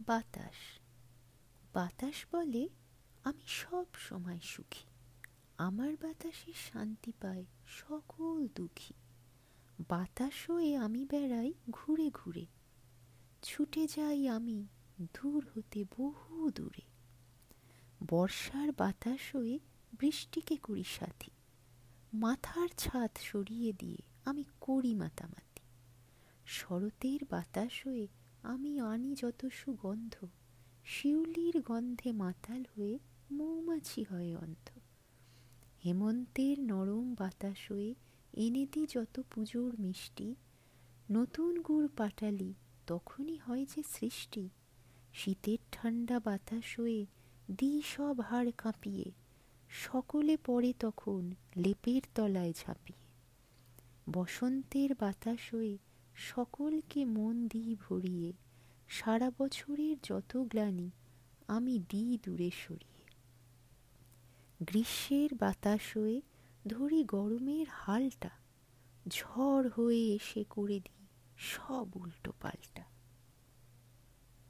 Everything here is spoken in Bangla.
বাতাস। বাতাস বলে আমি সব সময় সুখী। আমার বাতাসে শান্তি পায় সকল দুঃখী। বাতাস হয়ে আমি বেড়াই ঘুরে ঘুরে। ছুটে যাই আমি দূর হতে বহু দূরে। বর্ষার বাতাস হয়ে বৃষ্টিকে করি সাথী। মাথার ছাদ সরিয়ে দিয়ে আমি করি মাতামাতি। শরতের বাতাস হয়ে আমি আনি যত সুগন্ধ। শিউলির গন্ধে মাতাল হয়ে মৌমাছি হয় অন্ধ। হেমন্তের নরম বাতাস হয়ে এনে দি যত পুজোর মিষ্টি, নতুন গুড় পাটালি তখনই হয় যে সৃষ্টি। শীতের ঠান্ডা বাতাস হয়ে দি সব হাড় কাঁপিয়ে, সকলে পড়ে তখন লেপের তলায় ঝাঁপিয়ে। বসন্তের বাতাস হয়ে সকলকে মন দিই ভরিয়ে সারা বছরের যত গ্লানি আমি দিই দূরে সরিয়ে। গ্রীষ্মের বাতাস হয়ে ধরি গরমের হালটা, ঝড় হয়ে এসে করে দিই সব উল্টো পাল্টা